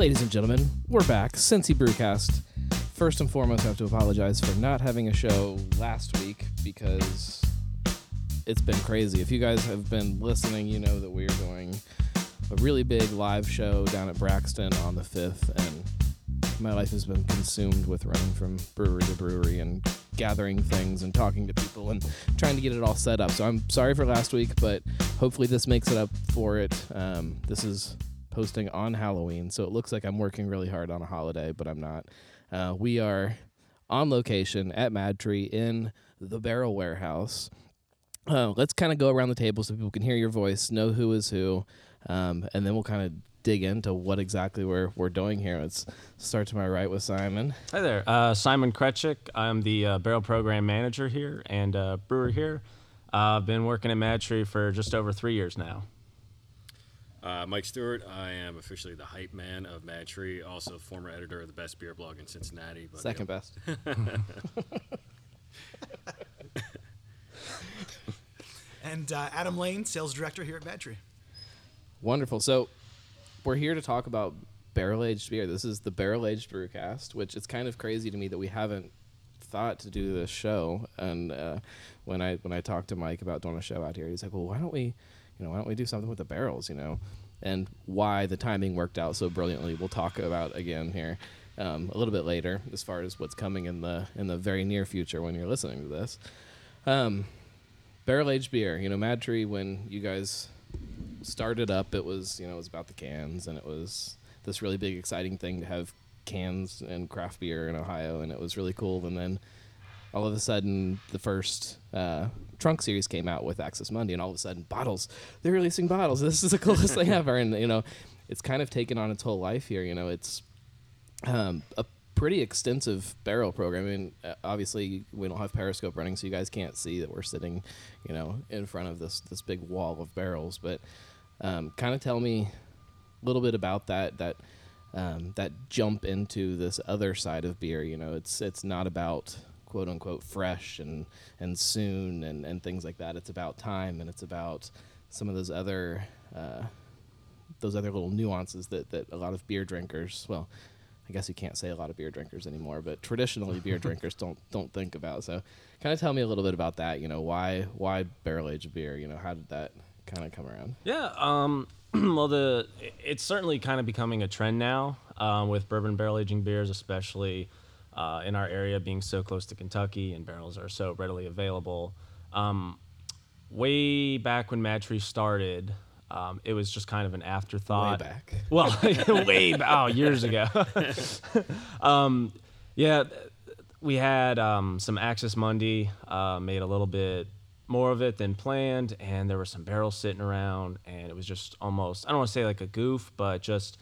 Ladies and gentlemen, we're back. Cincy Brewcast. First and foremost, I have to apologize for not having a show last week because it's been crazy. If you guys have been listening, you know that we're doing a really big live show down at Braxton on the 5th, and my life has been consumed with running from brewery to brewery and gathering things and talking to people and trying to get it all set up. So I'm sorry for last week, but hopefully this makes it up for it. Um, this is posting on Halloween, so it looks like I'm working really hard on a holiday, but I'm not. Uh, we are on location at MadTree in the Barrel Warehouse. Uh, let's kind of go around the table so people can hear your voice, know who is who, um, and then we'll kind of dig into what exactly we're we're doing here. Let's start to my right with Simon. Hi there, uh, Simon Kretchik. I'm the uh, barrel program manager here and uh, brewer here. Uh, I've been working at MadTree for just over three years now. Uh, Mike Stewart. I am officially the hype man of MadTree, also former editor of the best beer blog in Cincinnati. But, Second yeah. best. And uh, Adam Lane, sales director here at MadTree. Wonderful. So we're here to talk about barrel aged beer. This is the barrel aged brewcast, which it's kind of crazy to me that we haven't thought to do this show. And uh, when I when I talked to Mike about doing a show out here, he's like, "Well, why don't we, you know, why don't we do something with the barrels, you know?" And why the timing worked out so brilliantly, we'll talk about again here um, a little bit later, as far as what's coming in the in the very near future when you're listening to this. Um, barrel aged beer, you know, Mad Tree. When you guys started up, it was you know it was about the cans, and it was this really big, exciting thing to have cans and craft beer in Ohio, and it was really cool. And then all of a sudden, the first uh, trunk series came out with Axis Mundi, and all of a sudden, bottles. They're releasing bottles. This is the coolest thing ever, and you know, it's kind of taken on its whole life here. You know, it's um, a pretty extensive barrel program. I mean, uh, obviously we don't have Periscope running, so you guys can't see that we're sitting, you know, in front of this this big wall of barrels. But um, kind of tell me a little bit about that that um, that jump into this other side of beer. You know, it's it's not about quote unquote fresh and and soon and and things like that. It's about time and it's about some of those other. Uh, those other little nuances that, that a lot of beer drinkers, well, I guess you can't say a lot of beer drinkers anymore, but traditionally beer drinkers don't don't think about. So, kind of tell me a little bit about that. You know, why why barrel aged beer? You know, how did that kind of come around? Yeah, um, well, the it's certainly kind of becoming a trend now um, with bourbon barrel aging beers, especially uh, in our area being so close to Kentucky and barrels are so readily available. Um, way back when MadTree started, um, it was just kind of an afterthought. Way back. Well, way back, oh, years ago. um, yeah, we had um, some Axis Mundi, uh, made a little bit more of it than planned, and there were some barrels sitting around, and it was just almost, I don't want to say like a goof, but just,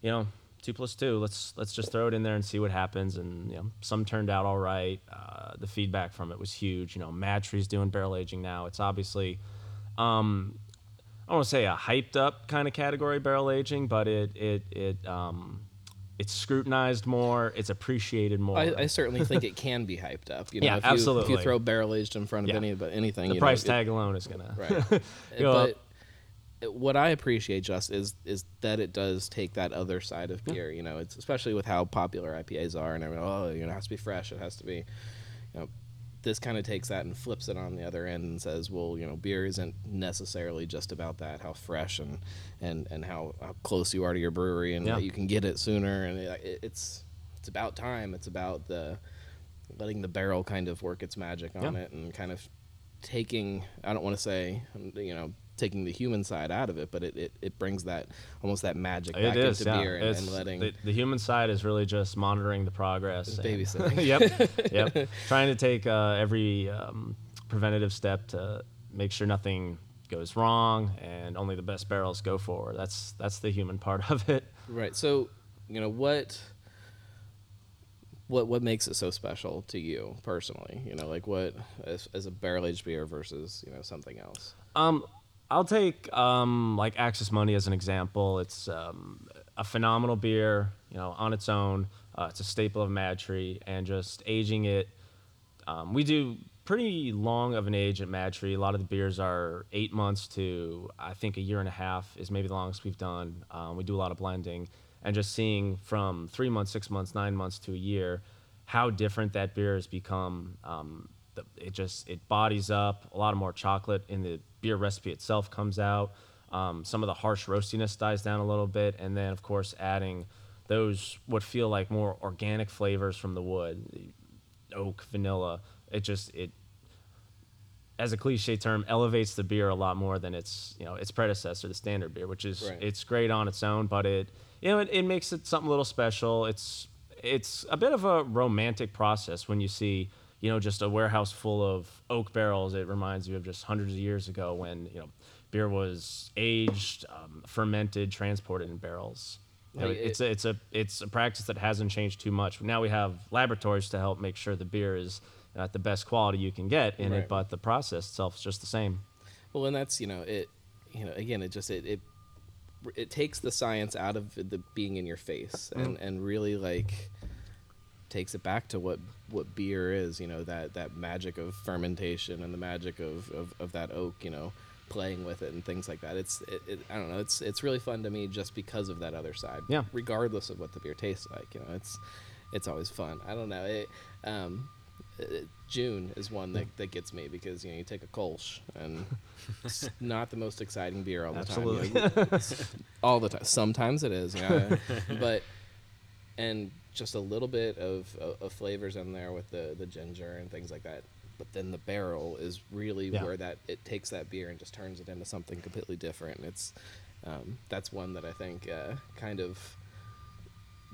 you know, two plus two, let's let's just throw it in there and see what happens. And, you know, some turned out all right. Uh, the feedback from it was huge. You know, MadTree's doing barrel aging now. It's obviously, um, I don't want to say a hyped up kind of category barrel aging, but it it it um, it's scrutinized more. It's appreciated more. I, I certainly think it can be hyped up. You know, Yeah, if you, If you throw barrel aged in front of Yeah. any but anything, the you price know, it- tag alone is gonna right? Go but it- what I appreciate just is is that it does take that other side of beer. You know, it's especially with how popular IPAs are, and everyone, oh, you know, it has to be fresh. It has to be, you know. This kind of takes that and flips it on the other end and says, well, you know, beer isn't necessarily just about that, how fresh and and and how, how close you are to your brewery and Yeah. that you can get it sooner, and it- it's it's about time. It's about the letting the barrel kind of work its magic on Yeah. it and kind of taking I don't want to say you know taking the human side out of it, but it, it, it brings that almost that magic back is, into yeah. beer and, and letting the, the human side is really just monitoring the progress. Babysitting. yep, yep. Trying to take uh, every um, preventative step to make sure nothing goes wrong and only the best barrels go forward. That's that's the human part of it. right. So you know what what what makes it so special to you personally? You know, like what as, as a barrel aged beer versus you know something else. Um, I'll take um, like Axis Mundi as an example. It's um, a phenomenal beer, you know, on its own. Uh, it's a staple of Mad Tree, and just aging it. Um, we do pretty long of an age at Mad Tree. A lot of the beers are eight months to I think a year and a half is maybe the longest we've done. Um, we do a lot of blending, and just seeing from three months, six months, nine months to a year, how different that beer has become. Um, the, it just it bodies up. A lot of more chocolate in the beer recipe itself comes out. Um, some of the harsh roastiness dies down a little bit, and then of course adding those what feel like more organic flavors from the wood, oak, vanilla. It just it as a cliche term, elevates the beer a lot more than its you know its predecessor, the standard beer, which is Right. it's great on its own, but it you know it, it makes it something a little special. It's it's a bit of a romantic process when you see you know just a warehouse full of oak barrels. It reminds you of just hundreds of years ago when you know beer was aged, um, fermented, transported in barrels. You know, Like, it's a, it's a it's a practice that hasn't changed too much. Now we have laboratories to help make sure the beer is at the best quality you can get in Right. it, but the process itself is just the same. Well, and that's you know it, you know again it just it it, it takes the science out of the being in your face and and really like takes it back to what what beer is. You know that that magic of fermentation and the magic of of, of that oak. You know playing with it and things like that it's it, it, i don't know it's it's really fun to me just because of that other side Yeah. regardless of what the beer tastes like you know it's it's always fun i don't know it um uh, June is one that, that gets me because you know you take a Kolsch and it's not the most exciting beer all the time. you know, all the time. Sometimes it is, you know, but and just a little bit of, of, of flavors in there with the the ginger and things like that. But then the barrel is really Yeah. where that it takes that beer and just turns it into something completely different. It's um, that's one that I think uh, kind of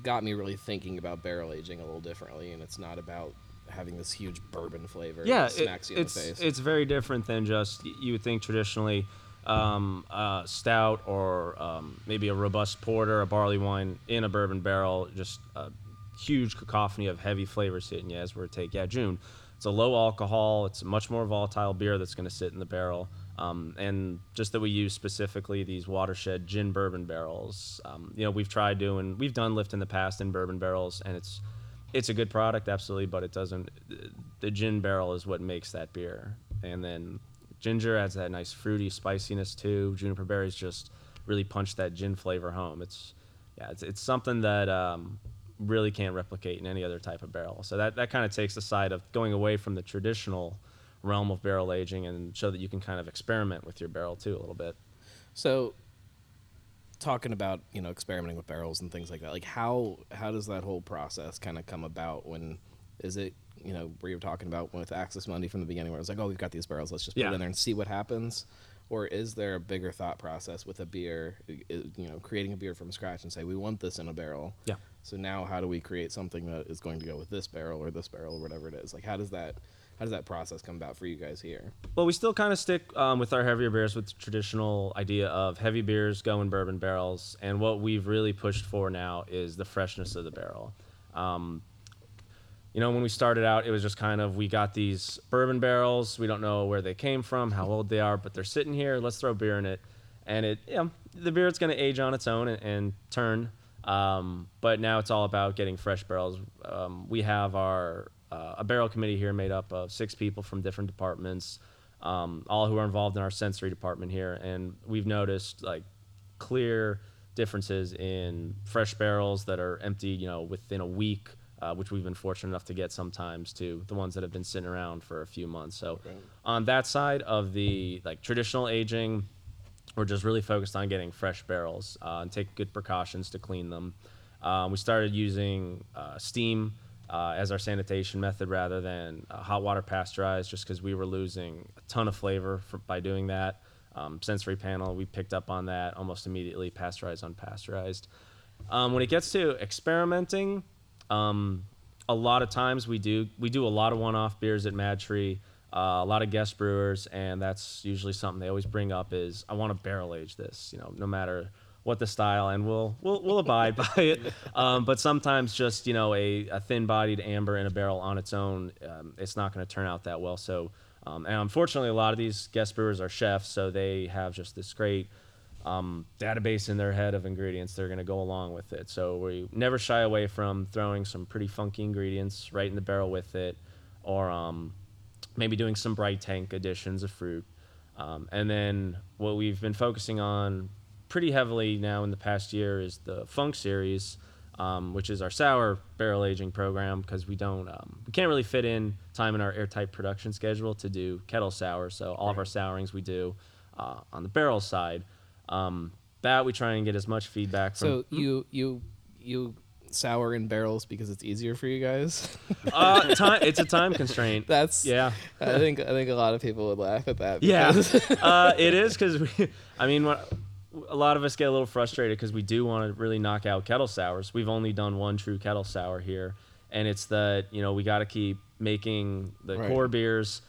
got me really thinking about barrel aging a little differently, and it's not about having this huge bourbon flavor yeah, that it- you in it's the face. it's very different than just you would think traditionally um, a stout or um, maybe a robust porter, a barley wine in a bourbon barrel, just a huge cacophony of heavy flavors hitting you as we're take. Yeah, June. It's a low alcohol. It's a much more volatile beer that's going to sit in the barrel. Um, and just that we use specifically these watershed gin bourbon barrels. Um, you know, we've tried doing, we've done lift in the past in bourbon barrels, and it's it's a good product, absolutely, but it doesn't. The gin barrel is what makes that beer, and then ginger adds that nice fruity spiciness too. Juniper berries just really punch that gin flavor home. It's yeah, it's it's something that um, really can't replicate in any other type of barrel. So that that kind of takes the side of going away from the traditional realm of barrel aging and show that you can kind of experiment with your barrel too a little bit. So, talking about you know experimenting with barrels and things like that, like how how does that whole process kind of come about? When is it you know where you're talking about with Axis Mundi from the beginning, where it's like, oh, we've got these barrels, let's just put Yeah. it in there and see what happens. Or is there a bigger thought process with a beer, you know, creating a beer from scratch and say we want this in a barrel? Yeah. So now, how do we create something that is going to go with this barrel or this barrel or whatever it is? Like, how does that how does that process come about for you guys here? Well, we still kind of stick um, with our heavier beers with the traditional idea of heavy beers go in bourbon barrels, and what we've really pushed for now is the freshness of the barrel. Um, you know, when we started out, it was just kind of we got these bourbon barrels. We don't know where they came from, how old they are, but they're sitting here. Let's throw beer in it, and it, you know, the beer is going to age on its own and, and turn. Um, but now it's all about getting fresh barrels. Um, we have our uh, a barrel committee here made up of six people from different departments, um, all who are involved in our sensory department here, and we've noticed like clear differences in fresh barrels that are empty, you know, within a week, uh, which we've been fortunate enough to get sometimes to the ones that have been sitting around for a few months. So on that side of the like traditional aging, we're just really focused on getting fresh barrels uh, and take good precautions to clean them. Um, we started using uh, steam uh, as our sanitation method rather than uh, hot water pasteurized, just because we were losing a ton of flavor for, by doing that. Um, sensory panel, we picked up on that almost immediately, pasteurized, unpasteurized. Um, when it gets to experimenting, um, a lot of times we do we do a lot of one-off beers at Mad Tree, uh, a lot of guest brewers, and that's usually something they always bring up is I want to barrel age this, you know, no matter what the style, and we'll we'll we'll abide by it. Um, but sometimes just you know a, a thin-bodied amber in a barrel on its own, um, it's not going to turn out that well. So. Um, and unfortunately, a lot of these guest brewers are chefs, so they have just this great um, database in their head of ingredients they're going to go along with it. So we never shy away from throwing some pretty funky ingredients right in the barrel with it, or um, maybe doing some bright tank additions of fruit. Um, and then what we've been focusing on pretty heavily now in the past year is the Funk series, um, which is our sour barrel aging program because we don't um, we can't really fit in time in our airtight production schedule to do kettle sour. So all of our sourings we do uh, on the barrel side. Um, that we try and get as much feedback from. So you you you sour in barrels because it's easier for you guys. uh, time, it's a time constraint. That's yeah. I think I think a lot of people would laugh at that. Yeah, uh, it is because we. I mean, a lot of us get a little frustrated because we do want to really knock out kettle sours. We've only done one true kettle sour here, and it's that you know we got to keep making the Right. core beers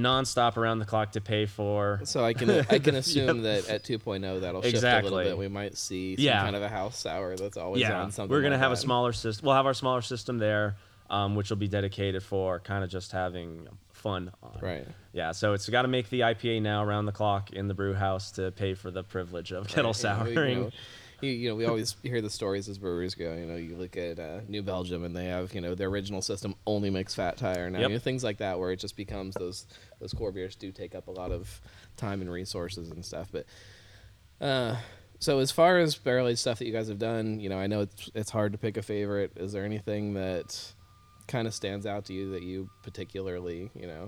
nonstop around the clock to pay for. So I can I can assume that at 2.0 that'll shift a little bit. We might see some Yeah. kind of a house sour that's always yeah, on something. we're gonna like have a smaller system. We'll have our smaller system there, um, which will be dedicated for kind of just having fun. On. Right. Yeah, so it's got to make the IPA now around the clock in the brew house to pay for the privilege of kettle Right, souring. You know, you, you know, we always hear the stories as breweries go. You know, you look at uh, New Belgium and they have, you know, their original system only makes fat tire now. Yep. You know, things like that where it just becomes those those core beers do take up a lot of time and resources and stuff. But uh, so as far as barrel aged stuff that you guys have done, you know, I know it's it's hard to pick a favorite. Is there anything that kind of stands out to you that you particularly, you know,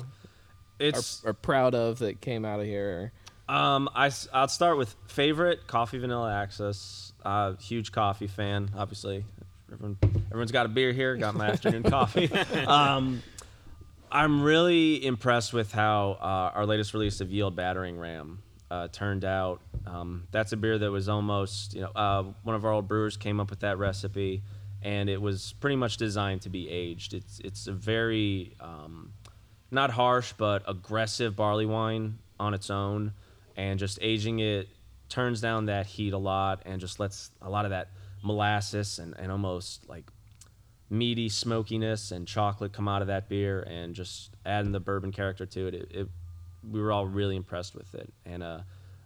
are, it's are proud of that came out of here? Um, I will start with favorite coffee vanilla Axis. Uh, huge coffee fan, obviously. Everyone, everyone's got a beer here. Got my afternoon coffee. Um, I'm really impressed with how uh, our latest release of Yield Battering Ram uh, turned out. Um, that's a beer that was almost, you know, uh, one of our old brewers came up with that recipe, and it was pretty much designed to be aged. It's it's a very um, not harsh but aggressive barley wine on its own, and just aging it turns down that heat a lot and just lets a lot of that molasses and, and almost like meaty smokiness and chocolate come out of that beer and just adding the bourbon character to it, it, it we were all really impressed with it and uh,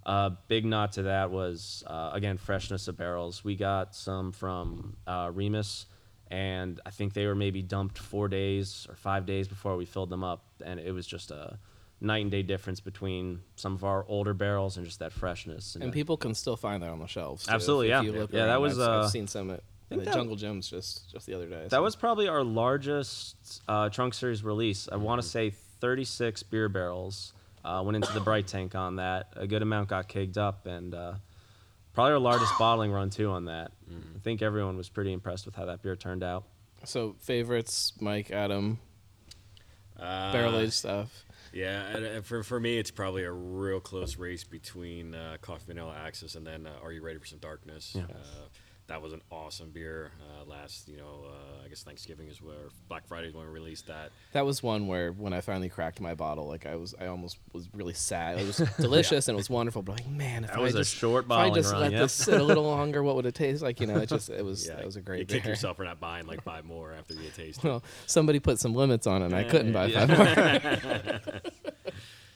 a big nod to that was uh, again freshness of barrels we got some from uh, remus and i think they were maybe dumped four days or five days before we filled them up and it was just a night and day difference between some of our older barrels and just that freshness And uh, people can still find that on the shelves. too, Absolutely, if, yeah. If you Yeah, that was, I've, I've uh, seen some at think the that- Jungle Jim's just just the other day. That was probably our largest uh, trunk series release. I want to say 36 beer barrels uh, went into the bright tank on that. A good amount got kegged up, and uh, probably our largest bottling run too on that. I think everyone was pretty impressed with how that beer turned out. so favorites, Mike, Adam, Uh, barrel aged stuff. Yeah, and, and for, for me, it's probably a real close race between uh, Coffee Vanilla Axis and then uh, Are You Ready for Some Darkness? Yeah. Uh, that was an awesome beer. Uh, last, you know, uh, I guess Thanksgiving is where Black Friday is when we released that. That was one where when I finally cracked my bottle, like I was, I almost was really sad. It was delicious and it was wonderful, but like, man, if That I was a just short if I just run, let yep. this sit a little longer, what would it taste like? You know, it just, it was, Yeah, that was a You great kick beer. yourself for not buying like five more after you taste it. Well, somebody put some limits on it, and I couldn't buy Yeah. five more.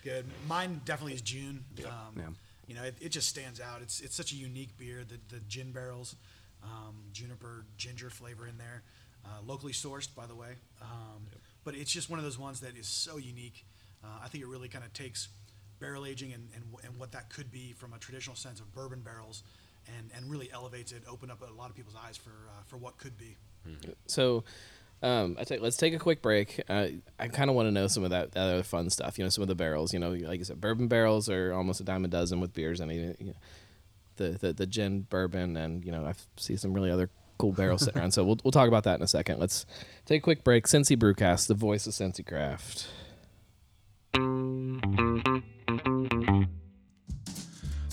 Good. Mine definitely is June. Um, Yeah. You know, it, it just stands out. It's it's such a unique beer. The the gin barrels, um, juniper ginger flavor in there, uh, locally sourced by the way. Um, But it's just one of those ones that is so unique. Uh, I think it really kind of takes barrel aging and, and wh- and what that could be from a traditional sense of bourbon barrels, and, and really elevates it, open up a lot of people's eyes for uh, for what could be. So, um, I take, let's take a quick break. Uh, I kind of want to know some of that, that other fun stuff. You know, some of the barrels. You know, like I said, bourbon barrels are almost a dime a dozen with beers. I mean, you know, the, the the gin bourbon, and you know, I see some really other cool barrels sitting around. So we'll we'll talk about that in a second. Let's take a quick break. Cincy Brewcast, the voice of Cincy Craft.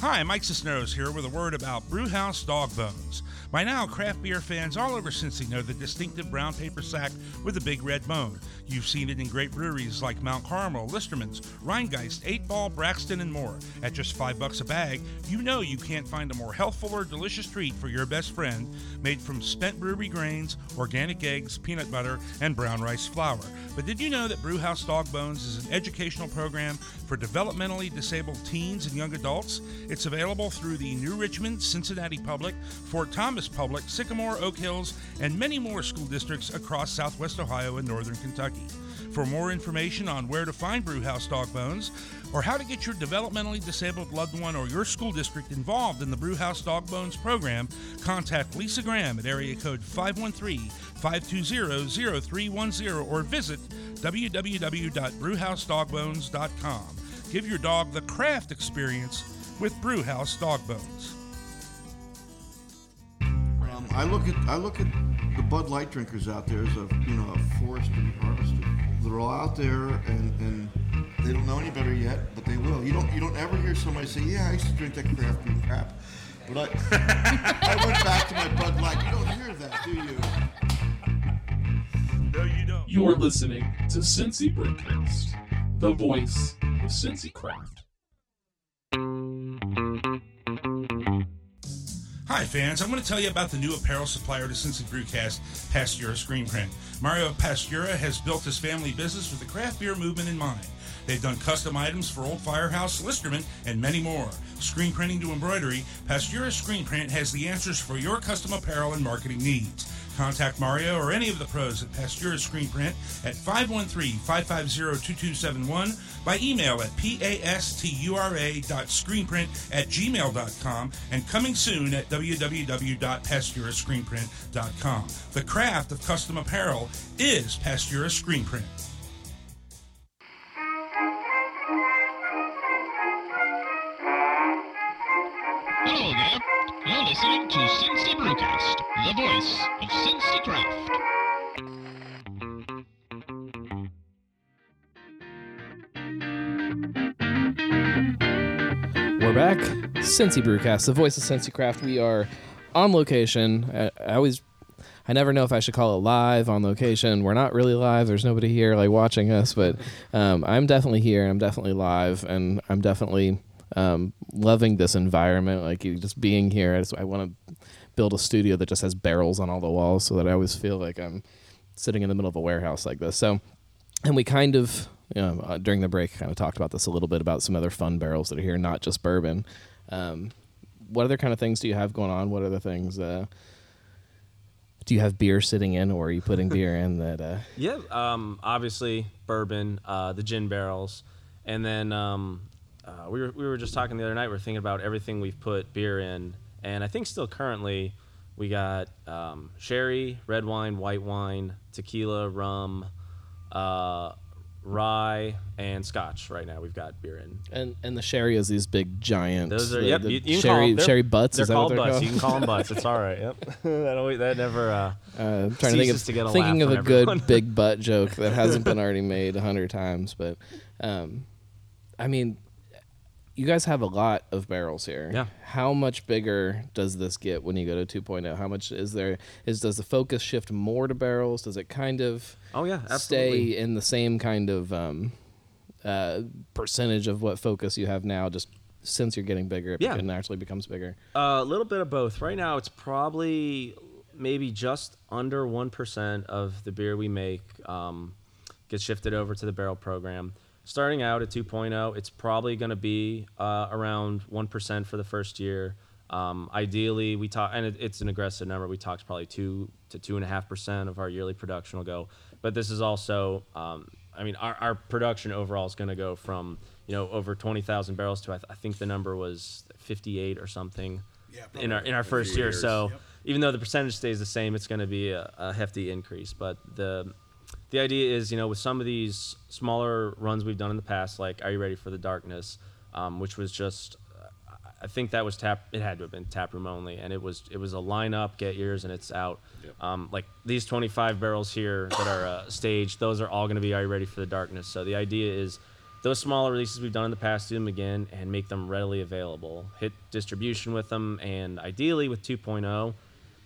Hi, Mike Cisneros here with a word about Brewhouse Dog Bones. By now, craft beer fans all over Cincy know the distinctive brown paper sack with a big red bone. You've seen it in great breweries like Mount Carmel, Listerman's, Rheingeist, 8 Ball, Braxton, and more. At just five bucks a bag, you know you can't find a more healthful or delicious treat for your best friend, made from spent brewery grains, organic eggs, peanut butter, and brown rice flour. But did you know that Brewhouse Dog Bones is an educational program for developmentally disabled teens and young adults? It's available through the New Richmond, Cincinnati Public, Fort Thomas Public, Sycamore, Oak Hills, and many more school districts across southwest Ohio and northern Kentucky. For more information on where to find Brewhouse Dog Bones or how to get your developmentally disabled loved one or your school district involved in the Brewhouse Dog Bones program, contact Lisa Graham at area code 513-520-0310 or visit www.brewhousedogbones.com. Give your dog the craft experience with Brewhouse Dog Bones. I look at I look at the Bud Light drinkers out there as a you know a forest to be harvested. They're all out there and, and they don't know any better yet, but they will. You don't you don't ever hear somebody say, "Yeah, I used to drink that craft beer crap," but I I went back to my Bud Light. You don't hear that, do you? No, you don't. You're listening to Cincy Brewcast, the voice of Cincy Craft. Hi, fans. I'm going to tell you about the new apparel supplier to Cincy Brewcast, Pastura Screen Print. Mario Pastura has built his family business with the craft beer movement in mind. They've done custom items for Old Firehouse, Listerman, and many more. Screen printing to embroidery, Pastura Screen Print has the answers for your custom apparel and marketing needs. Contact Mario or any of the pros at Pastura Screen Print at 513-550-2271 by email at pastura.screenprint at gmail.com and coming soon at www.pasturascreenprint.com. The craft of custom apparel is Pastura Screen Print. Hello there. You're listening to Cincy Brewcast, the voice of Cincy Craft. We're back. Cincy Brewcast, the voice of Cincy Craft. We are on location. I, I always, I never know if I should call it live on location. We're not really live. There's nobody here like watching us, but um, I'm definitely here. I'm definitely live, and I'm definitely um, loving this environment. Like you just being here. I, I want to build a studio that just has barrels on all the walls, so that I always feel like I'm sitting in the middle of a warehouse like this. So, and we kind of you know, uh, during the break, kind of talked about this a little bit about some other fun barrels that are here, not just bourbon. Um, what other kind of things do you have going on? What other things? Uh, do you have beer sitting in, or are you putting beer in that? Uh, Yeah, um, obviously bourbon, uh, the gin barrels, and then um, uh, we were we were just talking the other night. We are thinking about everything we've put beer in, and I think still currently we got um, sherry, red wine, white wine, tequila, rum, uh, rye, and scotch. Right now we've got beer in. and and the sherry is these big giant. Those are the, yep. the you, you sherry call 'em- they're- sherry butts. They're is that called what they're butts. called? You can call them butts. It's all right. Yep. that always, that never. Uh, Uh, I'm trying to think of to get a thinking of a from good big butt joke that hasn't been already made a hundred times. But, um, I mean, you guys have a lot of barrels here. Yeah. How much bigger does this get when you go to 2.0? How much is there? Is does the focus shift more to barrels? Does it kind of oh yeah, absolutely. stay in the same kind of um, uh, percentage of what focus you have now? Just since you're getting bigger, it Yeah. naturally becomes bigger. A little bit of both. Right now, it's probably maybe just under 1% of the beer we make um, gets shifted over to the barrel program. Starting out at 2.0, it's probably going to be uh, around 1% for the first year. Um, ideally, we talk, and it, it's an aggressive number. We talked probably two to two and a half percent of our yearly production will go. But this is also, um, I mean, our, our production overall is going to go from you know over 20,000 barrels to I, th- I think the number was 58 or something Yeah, in our in our first year. years. So Yep. even though the percentage stays the same, it's going to be a, a hefty increase. But the the idea is, you know, with some of these smaller runs we've done in the past, like Are You Ready for the Darkness, um, which was just, I think that was tap. It had to have been tap room only, and it was it was a lineup, get yours, and it's out. Um, like these 25 barrels here that are uh, staged, those are all going to be Are You Ready for the Darkness? So the idea is. Those smaller releases we've done in the past, do them again and make them readily available. Hit distribution with them, and ideally with 2.0,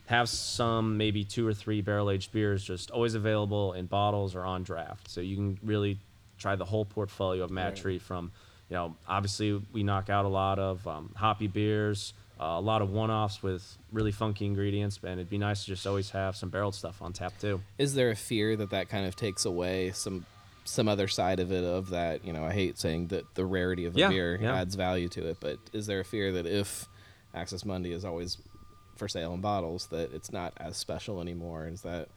have some maybe two or three barrel aged beers just always available in bottles or on draft. So you can really try the whole portfolio of Mad Tree from, you know, obviously we knock out a lot of um, hoppy beers, uh, a lot of one offs with really funky ingredients, and it'd be nice to just always have some barreled stuff on tap too. is there a fear that that kind of takes away some some other side of it of that you know i hate saying that the rarity of a Yeah, beer yeah. adds value to it but is there a fear that if Axis Mundi is always for sale in bottles that it's not as special anymore is that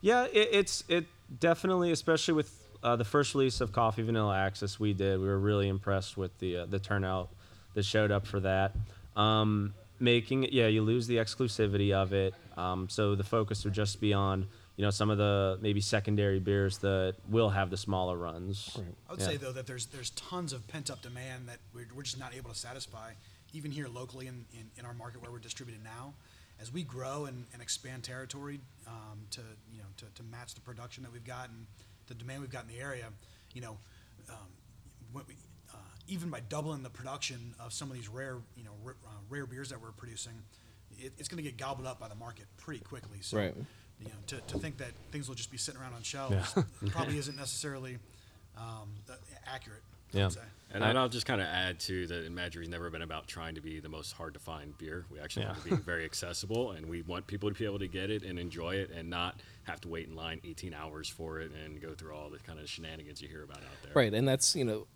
Yeah, it, it's it definitely, especially with uh, the first release of Coffee Vanilla Axis we did, we were really impressed with the uh, the turnout that showed up for that. Um, making it, yeah, you lose the exclusivity of it. Um, so the focus would just be on you know some of the maybe secondary beers that will have the smaller runs. I would Yeah. say though that there's there's tons of pent up demand that we're, we're just not able to satisfy, even here locally in, in, in our market where we're distributed now. As we grow and, and expand territory um, to you know to, to match the production that we've got and the demand we've got in the area, you know, um, we, uh, even by doubling the production of some of these rare you know r- uh, rare beers that we're producing, it, it's going to get gobbled up by the market pretty quickly. So Right. you know, to, to think that things will just be sitting around on shelves probably isn't necessarily um, accurate. I Yeah. And then I'll just kind of add to that MadTree's never been about trying to be the most hard to find beer. We actually want to be very accessible, and we want people to be able to get it and enjoy it, and not have to wait in line 18 hours for it and go through all the kind of shenanigans you hear about out there. Right, and that's you know,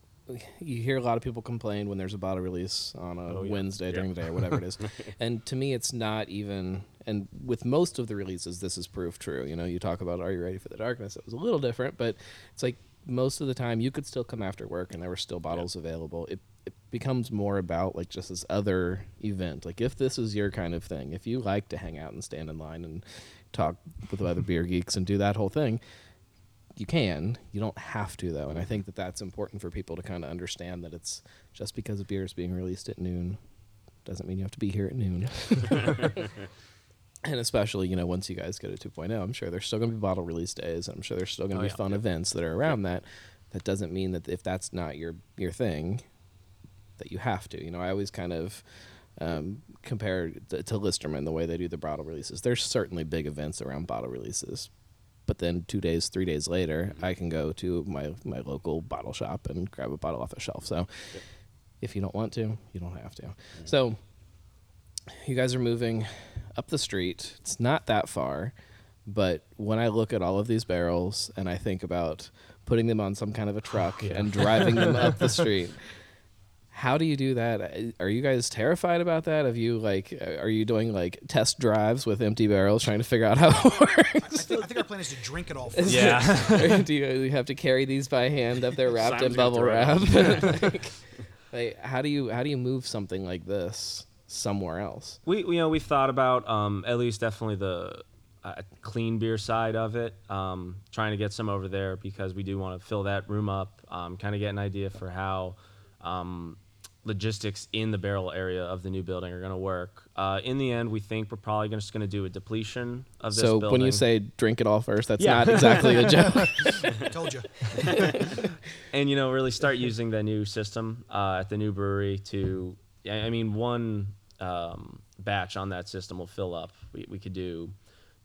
you hear a lot of people complain when there's a bottle release on a Oh, yeah. Wednesday during the day or whatever it is, and to me, it's not even. And with most of the releases, this is proof true. You know, you talk about "Are you ready for the darkness?" It was a little different, but it's like most of the time you could still come after work and there were still bottles available. It it becomes more about like just this other event. Like if this is your kind of thing, if you like to hang out and stand in line and talk with other beer geeks and do that whole thing, you can. You don't have to though, and I think that that's important for people to kind of understand that it's just because a beer is being released at noon doesn't mean you have to be here at noon. and especially, you know, once you guys go to 2.0, I'm sure there's still going to be bottle release days, and I'm sure there's still going to Oh, be yeah. fun events that are around that. That doesn't mean that if that's not your your thing, that you have to. You know, I always kind of um, compare to, to Listerman the way they do the bottle releases. There's certainly big events around bottle releases, but then two days, three days later, I can go to my my local bottle shop and grab a bottle off a shelf. So, if you don't want to, you don't have to. So, you guys are moving up the street. It's not that far, but when I look at all of these barrels and I think about putting them on some kind of a truck and driving them up the street. How do you do that? Are you guys terrified about that? Have you like, are you doing like test drives with empty barrels, trying to figure out how it works? I think, I think our plan is to drink it all. First. Yeah. do you have to carry these by hand up there wrapped in bubble wrap? like, like, how do you how do you move something like this somewhere else? we you know we've thought about um, at least definitely the uh, clean beer side of it um, trying to get some over there because we do want to fill that room up um, kind of get an idea for how um, logistics in the barrel area of the new building are going to work uh, in the end we think we're probably just going to do a depletion of this So building when you say drink it all first, that's Yeah. not exactly a joke. Told you. and you know really start using the new system uh, at the new brewery to I I mean one um, batch on that system will fill up we, we could do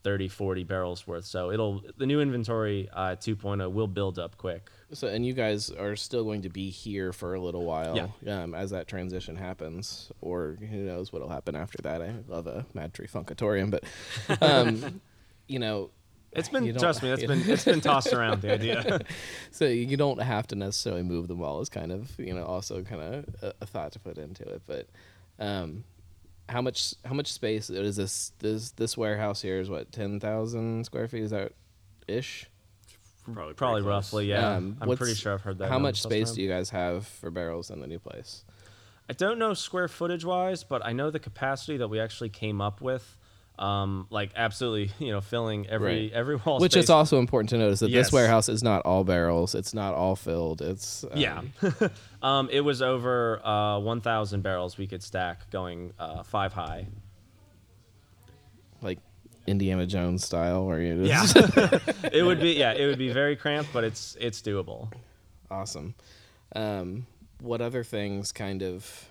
30 40 barrels worth so it'll the new inventory uh, 2.0 will build up quick So, and you guys are still going to be here for a little while Yeah. um, as that transition happens, or who knows what'll happen after that. I love a Mad Tree Funkatorium, but um, you know, it's been trust me that's been it's been tossed around the idea so you don't have to necessarily move them all. Is kind of you know also kind of a, a thought to put into it, but. Um, how much how much space is this this this warehouse here is what ten thousand square feet is that ish Probably, probably close. roughly yeah Um, i'm pretty sure i've heard that how much space around. do you guys have for barrels in the new place I don't know square footage wise, but I know the capacity that we actually came up with. Um, like absolutely, you know, filling every Right. every wall. Which space. is also important to notice that this warehouse is not all barrels. It's not all filled. It's um, Yeah. um, it was over uh, 1,000 barrels we could stack going uh, five high. like Indiana Jones style, where you Yeah. it would be yeah, it would be very cramped, but it's it's doable. awesome. Um, what other things kind of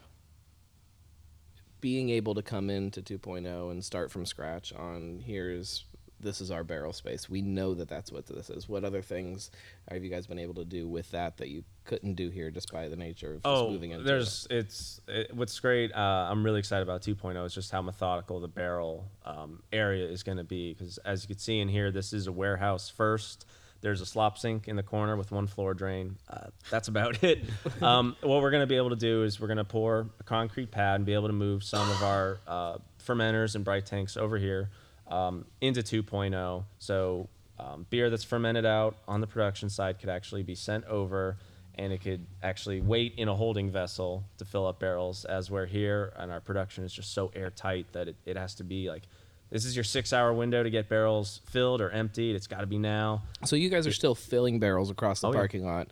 being able to come into 2.0 and start from scratch on here's this is our barrel space. We know that that's what this is. What other things have you guys been able to do with that that you couldn't do here just by the nature of Oh, moving into there's it's it, what's great. Uh, I'm really excited about 2.0 is just how methodical the barrel um, area is going to be because as you can see in here, this is a warehouse first. There's a slop sink in the corner with one floor drain. Uh, that's about it. um, what we're going to be able to do is we're going to pour a concrete pad and be able to move some of our uh, fermenters and bright tanks over here um, into 2.0. So um, beer that's fermented out on the production side could actually be sent over and it could actually wait in a holding vessel to fill up barrels as we're here and our production is just so airtight that it, it has to be like this is your six hour window to get barrels filled or emptied it's got to be now So you guys are still filling barrels across the Oh, yeah. parking lot,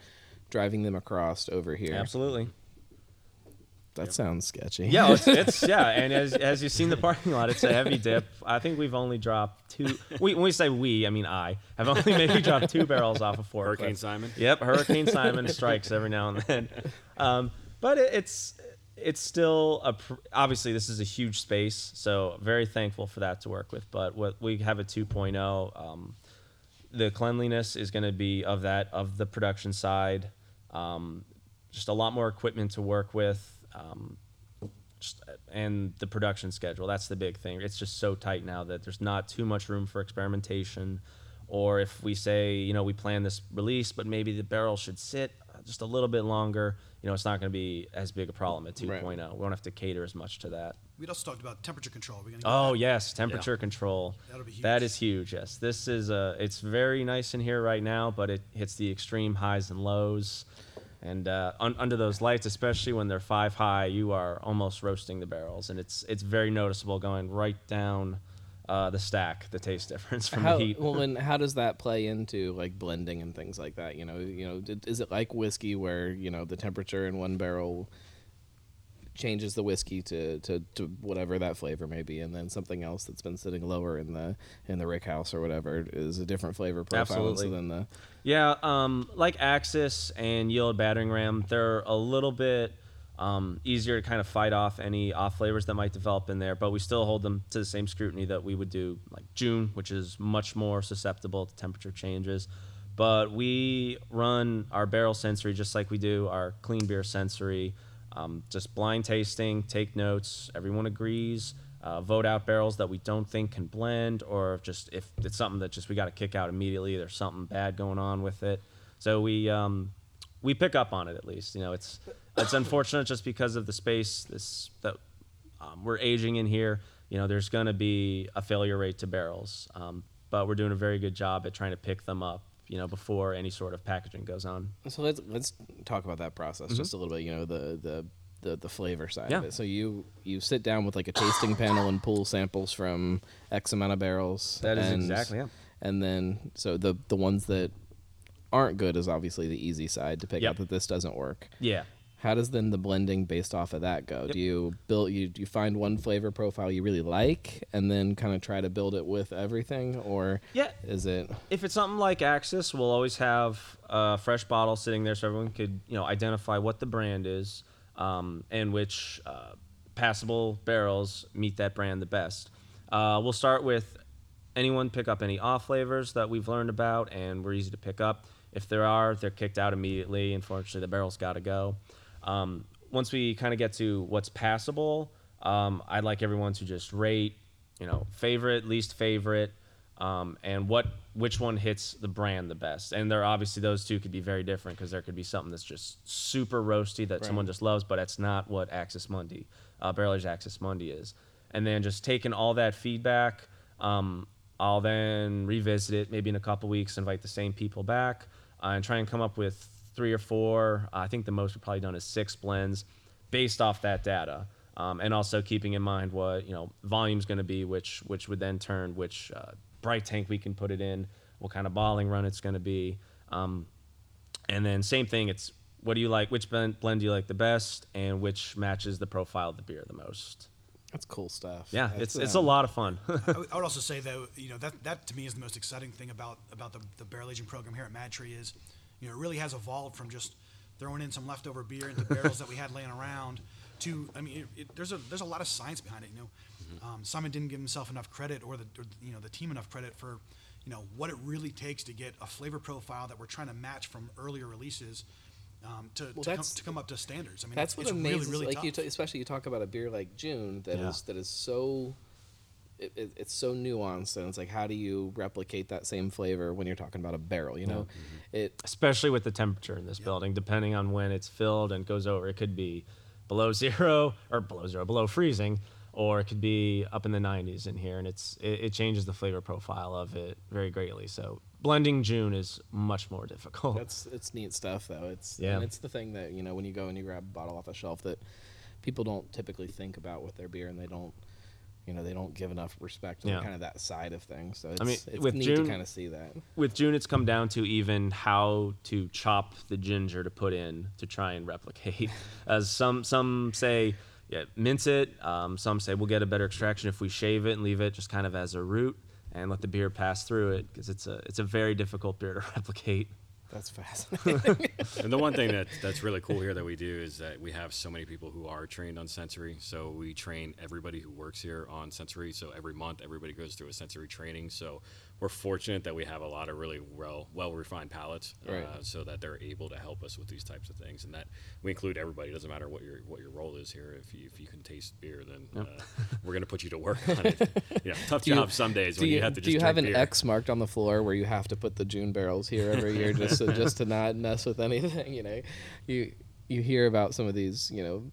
driving them across over here. absolutely That sounds sketchy. Yeah, it's, it's yeah, and as as you've seen the parking lot, it's a heavy dip. I think we've only dropped two. We, when we say we, I mean I have only maybe dropped two barrels off of four. Hurricane Simon? Yep, Hurricane Simon strikes every now and then. Um, but it, it's it's still a pr- obviously this is a huge space, so very thankful for that to work with. But what we have a 2.0. Um, the cleanliness is going to be of that of the production side. Um, just a lot more equipment to work with. Um, just, and the production schedule. That's the big thing. It's just so tight now that there's not too much room for experimentation. Or if we say, you know, we plan this release, but maybe the barrel should sit just a little bit longer, you know, it's not going to be as big a problem at 2.0. Right. We don't have to cater as much to that. We'd also talked about temperature control. We're gonna Oh that? yes, temperature control. That'll be huge. is huge. Yes, this is uh It's very nice in here right now, but it hits the extreme highs and lows, and uh, un- under those lights, especially when they're five high, you are almost roasting the barrels, and it's it's very noticeable going right down uh, the stack. The taste difference from How, the heat. well, and how does that play into like blending and things like that? You know, you know, is it like whiskey where you know the temperature in one barrel changes the whiskey to, to, to whatever that flavor may be, and then something else that's been sitting lower in the in the rick house or whatever is a different flavor profile. Absolutely. then the Yeah, um, like Axis and Yield Battering Ram, they're a little bit um, easier to kind of fight off any off flavors that might develop in there, but we still hold them to the same scrutiny that we would do like June, which is much more susceptible to temperature changes. But we run our barrel sensory just like we do our clean beer sensory. Um, just blind tasting, take notes. Everyone agrees. Uh, vote out barrels that we don't think can blend, or just if it's something that just we got to kick out immediately. There's something bad going on with it. So we um, we pick up on it at least. You know, it's it's unfortunate just because of the space this that um, we're aging in here. You know, there's going to be a failure rate to barrels, um, but we're doing a very good job at trying to pick them up. You know, before any sort of packaging goes on. So let's let's talk about that process just a little bit. You know the the the, the flavor side Mm-hmm. Yeah. of it. So you you sit down with like a tasting panel and pull samples from X amount of barrels. That is and, exactly, yeah. And then so the the ones that aren't good is obviously the easy side to pick Yep. out that this doesn't work. Yeah. How does then the blending based off of that go? Do you build you do you find one flavor profile you really like and then kind of try to build it with everything, or Yeah. is it if it's something like Axis, we'll always have a fresh bottle sitting there so everyone could, you know, identify what the brand is um, and which uh, passable barrels meet that brand the best. Uh, we'll start with anyone pick up any off flavors that we've learned about and we're easy to pick up. If there are, they're kicked out immediately. Unfortunately, the barrel's got to go. Um, once we kind of get to what's passable, um, I'd like everyone to just rate, you know, favorite, least favorite, um, and what which one hits the brand the best. And there obviously those two could be very different because there could be something that's just super roasty that someone just loves, but that's not what Axis Mundi, uh, Barrel Age Axis Mundi is. And then just taking all that feedback, um, I'll then revisit it maybe in a couple weeks, invite the same people back, uh, and try and come up with three or four. I think the most we've probably done is six blends based off that data. Um, and also keeping in mind what you know volume's going to be, which which would then turn which uh, bright tank we can put it in, what kind of bottling run it's going to be, um, and then same thing. It's what do you like? Which blend, blend do you like the best, and which matches the profile of the beer the most? that's cool stuff. Yeah, That's, it's it's a um, lot of fun. I would I would also say though, you know, that that to me is the most exciting thing about about the, the barrel aging program here at Mad Tree is, you know, it really has evolved from just throwing in some leftover beer into barrels that we had laying around to, I mean, it, it, there's a there's a lot of science behind it. You know, um, Simon didn't give himself enough credit, or the or, you know the team enough credit for, you know, what it really takes to get a flavor profile that we're trying to match from earlier releases. Um, to, to, come, that's- to come up to standards. I mean, That's it's, what it's amazes, really, really like you, tough. t- especially you talk about a beer like June that is Yeah. that is so, it, it, it's so nuanced, and it's like how do you replicate that same flavor when you're talking about a barrel? You know, mm-hmm. it especially with the temperature in this building, depending on when it's filled and goes over. It could be below zero or below zero, below freezing, or it could be up in the 90s in here, and it's it, it changes the flavor profile of it very greatly. So blending June is much more difficult. That's it's neat stuff though. It's Yeah. and it's the thing that you know when you go and you grab a bottle off a shelf that people don't typically think about with their beer and they don't you know they don't give enough respect to Yeah. kind of that side of things. So it's, I mean, it's with neat June- to kind of see that. with June, it's come down to even how to chop the ginger to put in to try and replicate. As some some say, yeah, mince it. Um, some say we'll get a better extraction if we shave it and leave it just kind of as a root and let the beer pass through it because it's a it's a very difficult beer to replicate. That's fascinating. And the one thing that that's really cool here that we do is that we have so many people who are trained on sensory. So we train everybody who works here on sensory. So every month, everybody goes through a sensory training. So we're fortunate that we have a lot of really well well refined palates, Right. uh, so that they're able to help us with these types of things. And that we include everybody. It doesn't matter what your what your role is here. If you if you can taste beer, then uh, we're going to put you to work on it. Yeah, tough Do you- job some days when you, you, have to do you have an beer. X marked on the floor where you have to put the June barrels here every year just to, just to not mess with anything? You know, you you hear about some of these you know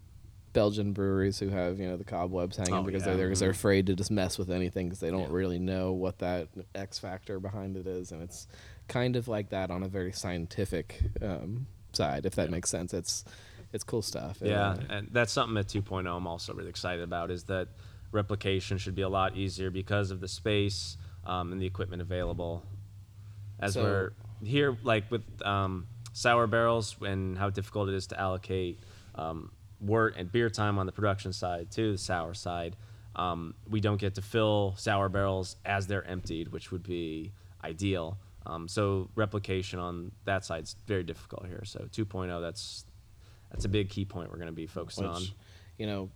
Belgian breweries who have you know the cobwebs hanging Oh, because yeah. they're because they're afraid to just mess with anything because they don't really know what that X factor behind it is, and it's kind of like that on a very scientific um, side, if that makes sense. It's it's cool stuff. Yeah, and that's something at 2.0 I'm also really excited about is that replication should be a lot easier because of the space um, and the equipment available. As So- we're here, like with um, sour barrels and how difficult it is to allocate um, wort and beer time on the production side to the sour side, um, we don't get to fill sour barrels as they're emptied, which would be ideal. Um, so replication on that side is very difficult here. So 2.0, that's that's a big key point we're going to be focusing on. you know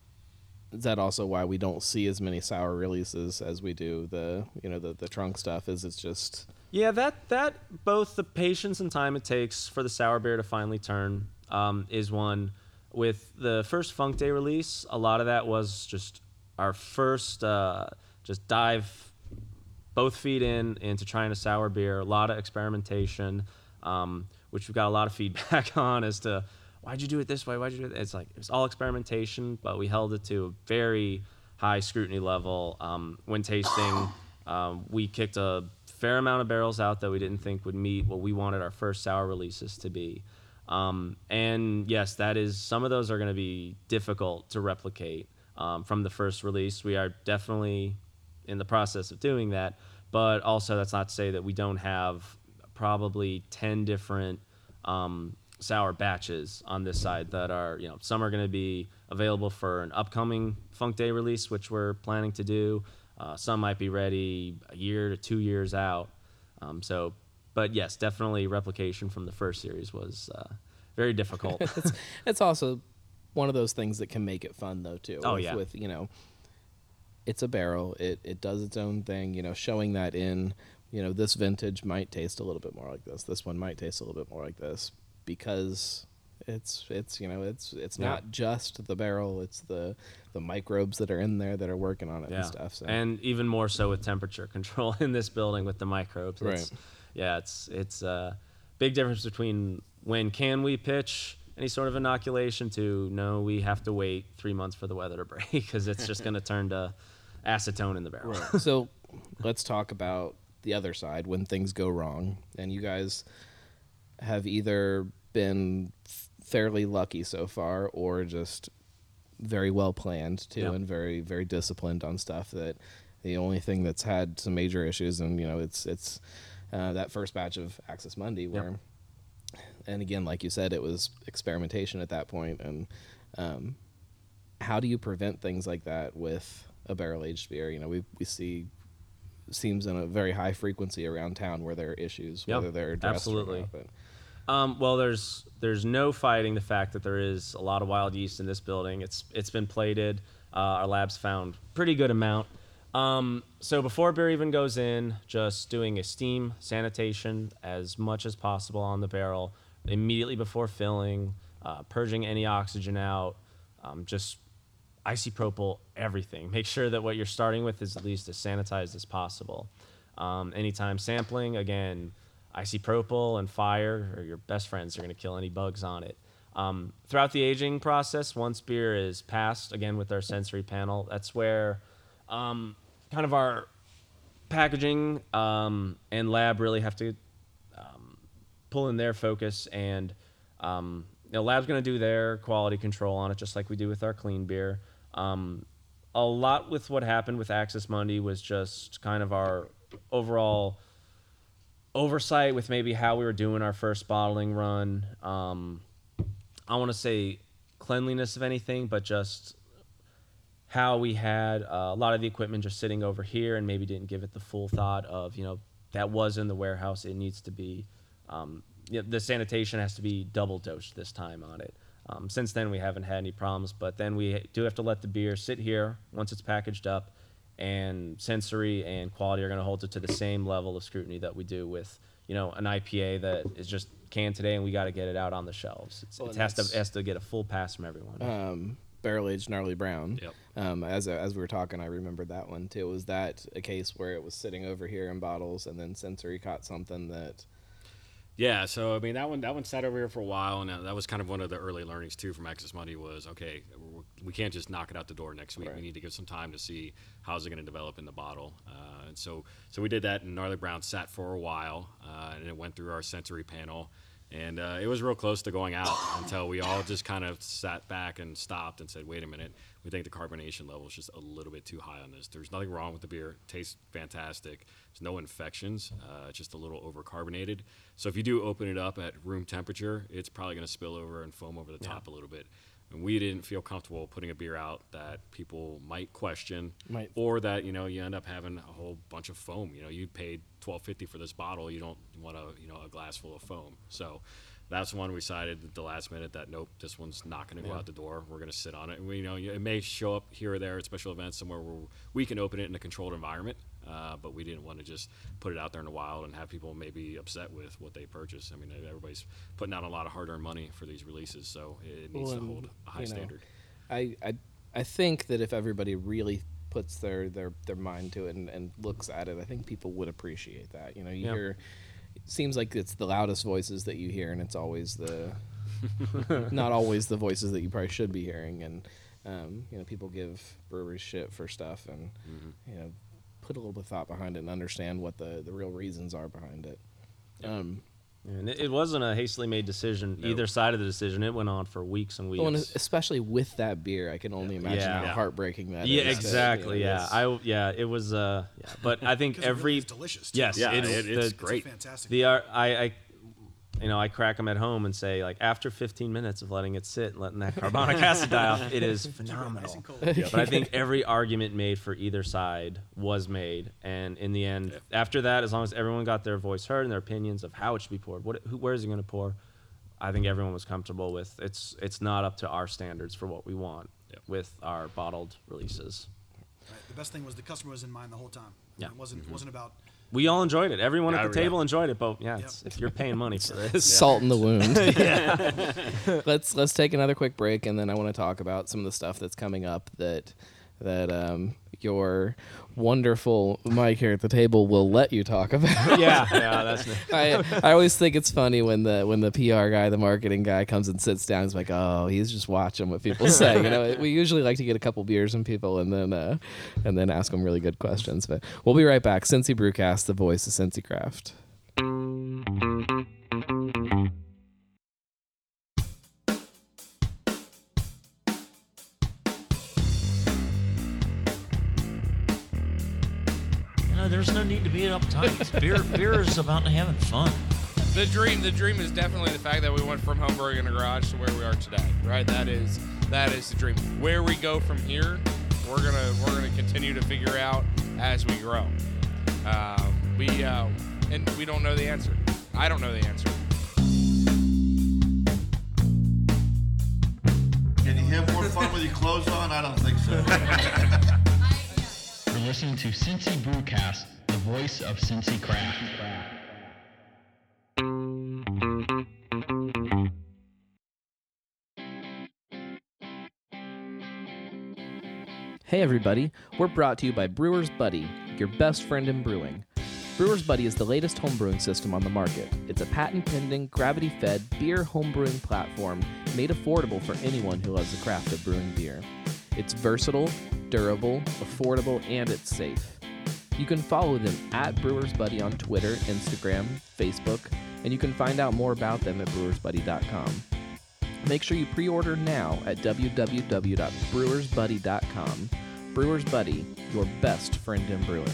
is that also why we don't see as many sour releases as we do the you know the, the trunk stuff is it's just Yeah, that that both the patience and time it takes for the sour beer to finally turn um, is one. With the first Funk Day release, a lot of that was just our first uh, just dive both feet in into trying a sour beer. A lot of experimentation, um, which we've got a lot of feedback on as to why'd you do it this way? Why'd you do it? It's like it's all experimentation, but we held it to a very high scrutiny level. Um, when tasting, um, we kicked a fair amount of barrels out that we didn't think would meet what we wanted our first sour releases to be. Um, and yes, that is some of those are going to be difficult to replicate um, from the first release. We are definitely in the process of doing that, but also that's not to say that we don't have probably 10 different um, sour batches on this side that are, you know, some are going to be available for an upcoming Funk Day release, which we're planning to do. Uh, some might be ready a year to two years out. Um, so, but yes, definitely replication from the first series was uh, very difficult. it's, it's also one of those things that can make it fun though too Oh, with, yeah. with you know it's a barrel it it does its own thing you know showing that in you know this vintage might taste a little bit more like this this one might taste a little bit more like this because it's it's you know it's it's Yeah. not just the barrel it's the the microbes that are in there that are working on it yeah. and stuff so And even more so with temperature control in this building with the microbes. Right. Yeah, it's it's a big difference between when can we pitch any sort of inoculation to no, we have to wait three months for the weather to break because it's just going to turn to acetone in the barrel. so let's talk about the other side when things go wrong and you guys have either been fairly lucky so far or just very well planned too Yeah. and very very disciplined on stuff that the only thing that's had some major issues and you know it's it's uh, that first batch of Axis Mundi where and again like you said it was experimentation at that point. and um, how do you prevent things like that with a barrel aged beer you know we we see seems in a very high frequency around town where there are issues Yep, whether they're addressed absolutely. not, Um, well, there's there's no fighting the fact that there is a lot of wild yeast in this building. It's it's been plated. Uh, our labs found pretty good amount. Um, so before beer even goes in, just doing a steam sanitation as much as possible on the barrel immediately before filling, uh, purging any oxygen out, um, just isopropyl everything. Make sure that what you're starting with is at least as sanitized as possible. Um, anytime sampling, again, isopropyl and fire are your best friends. They're going to kill any bugs on it. Um, throughout the aging process, once beer is passed, again with our sensory panel, that's where um, kind of our packaging um, and lab really have to um, pull in their focus and um, you know, lab's going to do their quality control on it just like we do with our clean beer. Um, a lot with what happened with Axis Mundi was just kind of our overall oversight with maybe how we were doing our first bottling run. Um, i want to say cleanliness of anything but just how we had uh, a lot of the equipment just sitting over here and maybe didn't give it the full thought of you know that was in the warehouse. It needs to be um, you know, the sanitation has to be double dosed this time on it. Um, since then we haven't had any problems but then we do have to let the beer sit here once it's packaged up and sensory and quality are going to hold it to the same level of scrutiny that we do with you know an IPA that is just canned today and we got to get it out on the shelves. It's, Well, it has to has to get a full pass from everyone. Um, barrel aged gnarly brown. Yep. Um, as as we were talking, I remembered that one too. Was that a case where it was sitting over here in bottles, and then sensory caught something that? Yeah, so I mean that one that one sat over here for a while, and uh, that was kind of one of the early learnings too from Axis Mundi was okay, we can't just knock it out the door next week. Right. We need to give some time to see how's it going to develop in the bottle, uh, and so so we did that. And Gnarly Brown sat for a while, uh, and it went through our sensory panel, and uh, it was real close to going out until we all just kind of sat back and stopped and said, wait a minute, we think the carbonation level is just a little bit too high on this. There's nothing wrong with the beer; it tastes fantastic. There's no infections. Uh, it's just a little overcarbonated. So if you do open it up at room temperature, it's probably going to spill over and foam over the top a little bit. And we didn't feel comfortable putting a beer out that people might question, Might- or that you know you end up having a whole bunch of foam. You know, you paid twelve fifty for this bottle. You don't want a you know a glass full of foam. So that's one we decided at the last minute that nope, this one's not going to go out the door. We're going to sit on it. And we you know it may show up here or there at special events somewhere where we can open it in a controlled environment. Uh, but we didn't want to just put it out there in the wild and have people maybe upset with what they purchase. I mean, everybody's putting out a lot of hard-earned money for these releases, so it needs Well, to hold a high you know, standard. I, I I think that if everybody really puts their their, their mind to it and, and looks at it, I think people would appreciate that. You know, you Yeah. hear it seems like it's the loudest voices that you hear, and it's always the not always the voices that you probably should be hearing. And um, you know, people give breweries shit for stuff, and Mm-hmm. you know, put a little bit of thought behind it and understand what the the real reasons are behind it. Um, And it, it wasn't a hastily made decision. Either side of the decision, it went on for weeks and weeks. well, and especially with that beer, I can only imagine Yeah. how Yeah. heartbreaking that is. yeah, that, you exactly. yeah, I yeah, it was. Uh, yeah, but I think 'Cause it really every is delicious. Too. yes, Yeah, it, it- the- it's It's great. fantastic. The I, I, you know, I crack them at home and say like after 15 minutes of letting it sit and letting that carbonic acid die off, it is phenomenal. But I think every argument made for either side was made, and in the end, after that, as long as everyone got their voice heard and their opinions of how it should be poured, what, who, where is it going to pour, I think everyone was comfortable with. It's it's not up to our standards for what we want Yep. with our bottled releases. Right. The best thing was the customer was in mind the whole time. I mean, Yeah. It wasn't it mm-hmm. wasn't about We all enjoyed it. Everyone Yeah, at the yeah. table enjoyed it, but yeah, Yep. it's, if you're paying money for this, salt in the wound. let's let's take another quick break, and then I want to talk about some of the stuff that's coming up that that um, your wonderful Mike here at the table will let you talk about. yeah, yeah, that's I, I always think it's funny when the when the PR guy, the marketing guy, comes and sits down. He's like, "Oh, he's just watching what people say." You know, we usually like to get a couple beers from people and then uh, and then ask them really good questions. But we'll be right back. Cincy Brewcast, the voice of Cincy Craft. You know, there's no need to be uptight. beer, beer is about having fun. the dream the dream is definitely the fact that we went from home brewing in a garage to where we are today right that is that is the dream where we go from here we're gonna we're gonna continue to figure out as we grow um, we uh, and we don't know the answer i don't know the answer Can you have more fun with your clothes on? I don't think so. Listening to Cincy Brewcast, the voice of Cincy Craft. Hey everybody, we're brought to you by Brewer's Buddy, your best friend in brewing. Brewer's Buddy is the latest homebrewing system on the market. It's a patent pending, gravity fed beer homebrewing platform made affordable for anyone who loves the craft of brewing beer. It's versatile, durable, affordable, and it's safe. You can follow them at Brewers Buddy on Twitter, Instagram, Facebook, and you can find out more about them at brewersbuddy.com. Make sure you pre order now at www.brewersbuddy.com. Brewers Buddy, your best friend in brewing.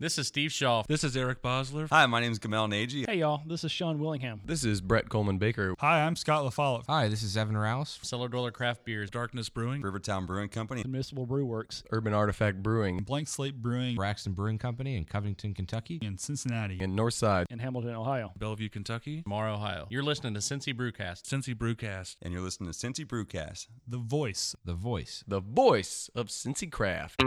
This is Steve Shaw. This is Eric Bosler. Hi, my name is Gamal Nagy. Hey, y'all. This is Sean Willingham. This is Brett Coleman Baker. Hi, I'm Scott LaFollette. Hi, this is Evan Rouse. Cellar Dweller Craft Beers. Darkness Brewing. Rivertown Brewing Company. The Municipal Brew Works. Urban Artifact Brewing. Blank Slate Brewing. Braxton Brewing Company in Covington, Kentucky. In Cincinnati. In Northside. In Hamilton, Ohio. Bellevue, Kentucky. Mar, Ohio. You're listening to Cincy Brewcast. Cincy Brewcast. And you're listening to Cincy Brewcast. The voice. The voice. The voice of Cincy Craft.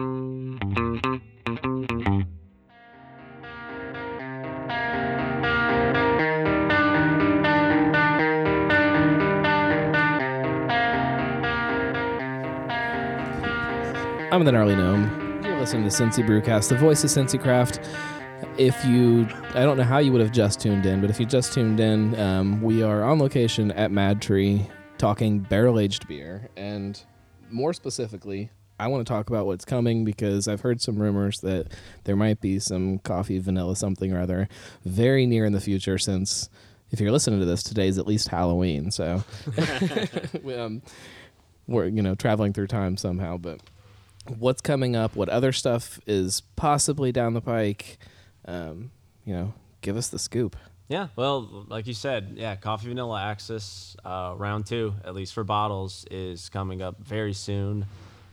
I'm the Gnarly Gnome. You're listening to Cincy Brewcast, the voice of Cincy Craft. If you, I don't know how you would have just tuned in, but if you just tuned in, um, we are on location at MadTree talking barrel aged beer. And more specifically, I want to talk about what's coming because I've heard some rumors that there might be some coffee, vanilla, something or other very near in the future since if you're listening to this, today's at least Halloween. So um, we're, you know, traveling through time somehow. But what's coming up, what other stuff is possibly down the pike. Um, you know, give us the scoop. Yeah, well, like you said, yeah, Coffee Vanilla Axis uh, round two, at least for bottles, is coming up very soon.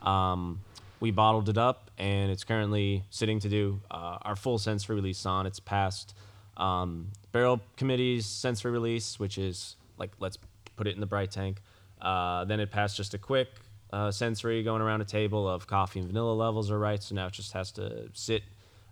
Um, we bottled it up, and it's currently sitting to do uh, our full sensory release on. It's passed um, Barrel Committee's sensory release, which is like let's put it in the bright tank. Uh, then it passed just a quick uh, sensory going around a table of coffee and vanilla levels are right. So now it just has to sit.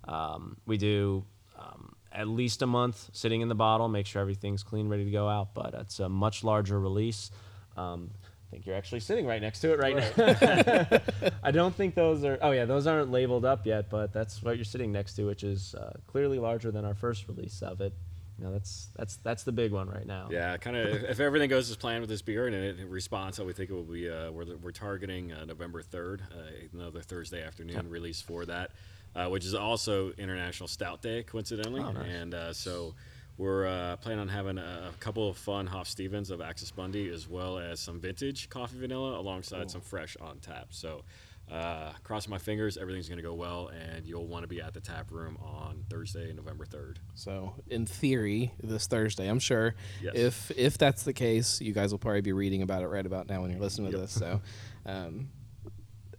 Um, we do um, at least a month sitting in the bottle, make sure everything's clean, ready to go out. But it's a much larger release. Um, I think you're actually sitting right next to it right, now. I don't think those are. Oh yeah, those aren't labeled up yet, but that's what you're sitting next to, which is uh, clearly larger than our first release of it. Know, that's that's that's the big one right now. Yeah, kind of. if, everything goes as planned with this beer and it, it responds we think it will be, uh, we're, we're targeting uh, November 3rd, uh, another Thursday afternoon Yep. release for that, uh, which is also International Stout Day, coincidentally. Oh, nice. And uh, so we're uh, planning on having a, a couple of fun Hoff Stevens of Axis Mundi, as well as some vintage coffee vanilla alongside some fresh on tap. So. Uh, crossing my fingers, everything's going to go well, and you'll want to be at the tap room on Thursday, November 3rd. So, in theory, this Thursday, I'm sure Yes. if if that's the case, you guys will probably be reading about it right about now when you're listening to Yep. this. So, um,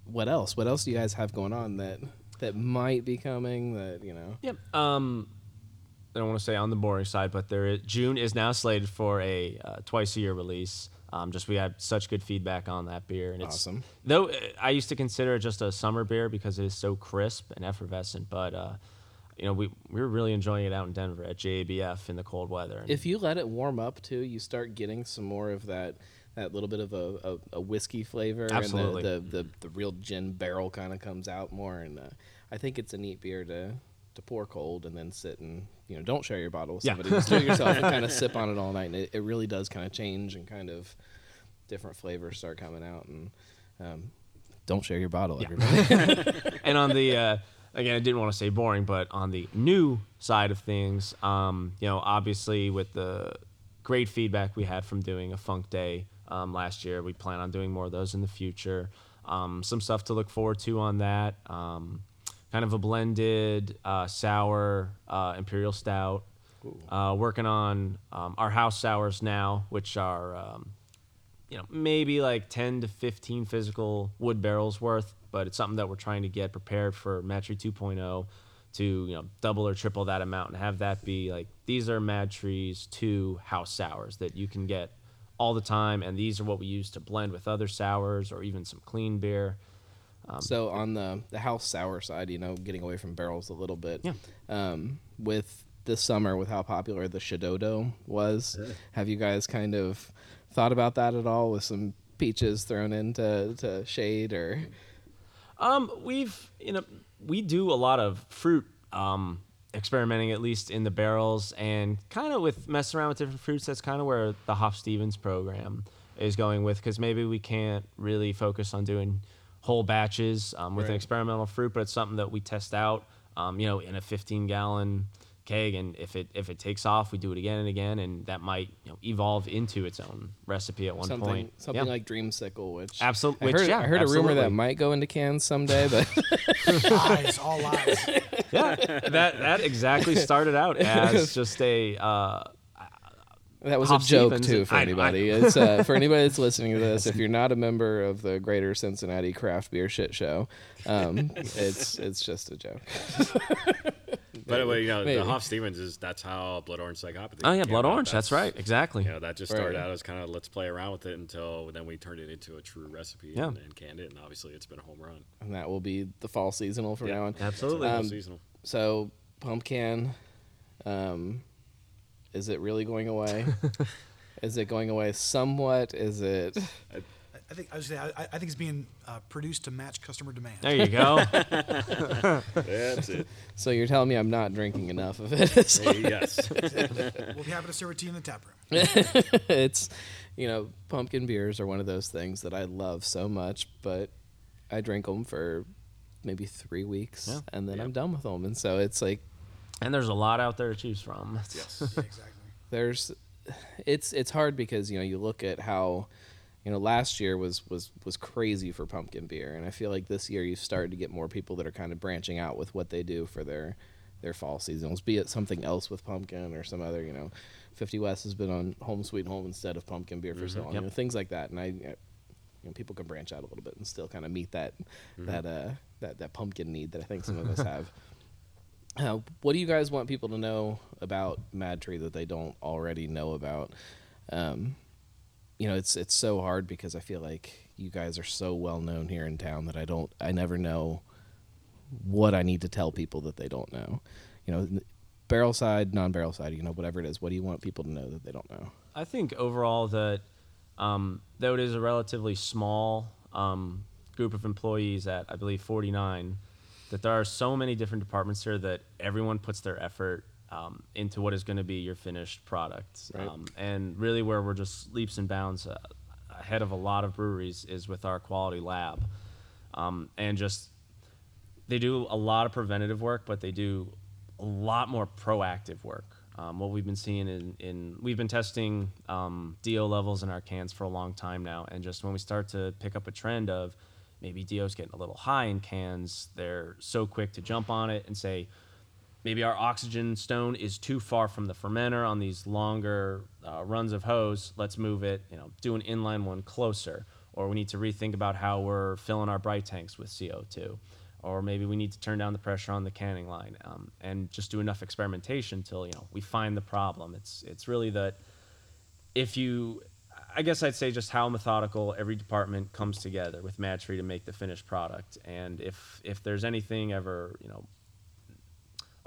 what else? What else do you guys have going on that that might be coming? That you know, Yep. Um, I don't want to say on the boring side, but there is, June is now slated for a uh, twice a year release. Um, just we had such good feedback on that beer, and it's Awesome. though uh, I used to consider it just a summer beer because it is so crisp and effervescent, but uh, you know we we were really enjoying it out in Denver at GABF in the cold weather. And if you let it warm up too, you start getting some more of that that little bit of a, a, a whiskey flavor, Absolutely. and the the, the, the real gin barrel kind of comes out more. And uh, I think it's a neat beer to to pour cold and then sit and you know don't share your bottle with Yeah. somebody, just do it yourself and kind of sip on it all night. And it, it really does kind of change and kind of different flavors start coming out and. Um, don't share your bottle, everybody. and on the uh, again, I didn't want to say boring, but on the new side of things, um, you know, obviously with the great feedback we had from doing a Funk Day um, last year, we plan on doing more of those in the future. Um, some stuff to look forward to on that. Kind of a blended uh, sour uh, imperial stout. Uh, working on um, our house sours now, which are um, you know, maybe like 10 to 15 physical wood barrels worth, but it's something that we're trying to get prepared for MadTree 2.0 to, you know, double or triple that amount and have that be like, these are MadTree's two house sours that you can get all the time. And these are what we use to blend with other sours or even some clean beer. Um, so on the the house sour side, you know, getting away from barrels a little bit. Yeah. Um, with this summer, with how popular the Shadodo was, have you guys kind of thought about that at all? With some peaches thrown into to shade or? Um, we've you know we do a lot of fruit um, experimenting at least in the barrels and kind of with messing around with different fruits. That's kind of where the Hoff Stevens program is going with because maybe we can't really focus on doing whole batches um, with an experimental fruit, but it's something that we test out, um, you know, in a 15 gallon keg, and if it if it takes off, we do it again and again, and that might you know evolve into its own recipe at one something point. something Yeah. like Dreamsicle, which Absolute- I which, heard, yeah, I heard a rumor that might go into cans someday, but lies, all lies. yeah, that that exactly started out as just a. Uh, That was Hoff a joke Stevens. too for I- I- anybody. it's uh, for anybody that's listening to this. If you're not a member of the Greater Cincinnati Craft Beer Shit Show, um, it's it's just a joke. By the way, you know, Maybe. the Hoff Stevens is that's how Blood Orange Psychopathy. Oh, yeah, Blood about. Orange, that's right, exactly. You know, that just Right. started out as kind of let's play around with it until then we turned it into a true recipe Yeah. and, and canned it, and obviously it's been a home run. and that will be the fall seasonal from Yeah, now on. absolutely. Fall seasonal. So pumpkin, um, is it really going away? is it going away somewhat? Is it? I- I think I, was gonna say, I, I think it's being uh, produced to match customer demand. There you go. That's it. So you're telling me I'm not drinking enough of it? Hey, yes. we'll be happy to serve it to you in the tap room. it's you know pumpkin beers are one of those things that I love so much, but I drink them for maybe three weeks Yeah. and then I'm done with them, and so it's like and there's a lot out there to choose from. Yes. Yeah, exactly. there's it's it's hard because you know you look at how you know last year was was was crazy for pumpkin beer and i feel like this year you've started to get more people that are kind of branching out with what they do for their their fall seasonals be it something else with pumpkin or some other you know 50 west has been on home sweet home instead of pumpkin beer for so long Yep. you know, things like that and i I- you know people can branch out a little bit and still kind of meet that that uh that that pumpkin need that i think some of us have uh, what do you guys want people to know about MadTree that they don't already know about? Um, you know, it's it's so hard because I feel like you guys are so well known here in town that I don't, I never know what I need to tell people that they don't know. You know, barrel side, non barrel side, you know, whatever it is. What do you want people to know that they don't know? I think overall that um, though it is a relatively small um, group of employees at I believe 49, that there are so many different departments here that everyone puts their effort um, into what is going to be your finished product. Right. Um, and really, where we're just leaps and bounds uh, ahead of a lot of breweries is with our quality lab, um, and just they do a lot of preventative work, but they do a lot more proactive work. Um, what we've been seeing in, in we've been testing um, DO levels in our cans for a long time now, and just when we start to pick up a trend of maybe DO's getting a little high in cans, they're so quick to jump on it and say, maybe our oxygen stone is too far from the fermenter on these longer uh, runs of hose. Let's move it, you know, do an inline one closer. Or we need to rethink about how we're filling our bright tanks with CO2. Or maybe we need to turn down the pressure on the canning line um, and just do enough experimentation till you know we find the problem. It's it's really that if you, I guess I'd say just how methodical every department comes together with MadTree to make the finished product. And if if there's anything ever you know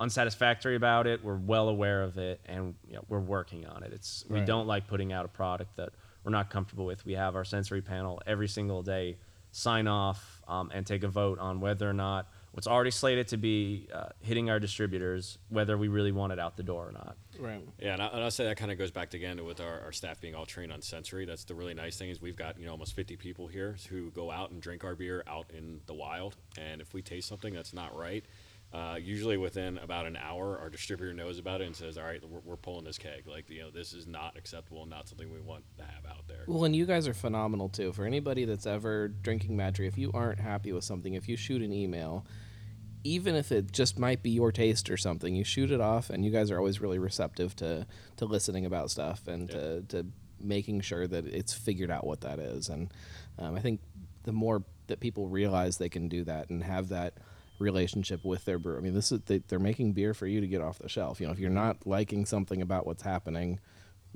unsatisfactory about it. We're well aware of it, and you know, we're working on it. It's we don't like putting out a product that we're not comfortable with. We have our sensory panel every single day sign off um, and take a vote on whether or not what's already slated to be uh, hitting our distributors, whether we really want it out the door or not. Right. Yeah, and, I, and I'll say that kind of goes back again with our, our staff being all trained on sensory. That's the really nice thing is we've got you know almost 50 people here who go out and drink our beer out in the wild, and if we taste something that's not right, uh, usually within about an hour, our distributor knows about it and says, "All right, we're, we're pulling this keg. Like you know, this is not acceptable and not something we want to have out there." Well, and you guys are phenomenal too. For anybody that's ever drinking MadTree, if you aren't happy with something, if you shoot an email, even if it just might be your taste or something, you shoot it off, and you guys are always really receptive to to listening about stuff and to, to making sure that it's figured out what that is. And um, I think the more that people realize they can do that and have that relationship with their brewer. I mean, this is they, they're making beer for you to get off the shelf. You know, if you're not liking something about what's happening,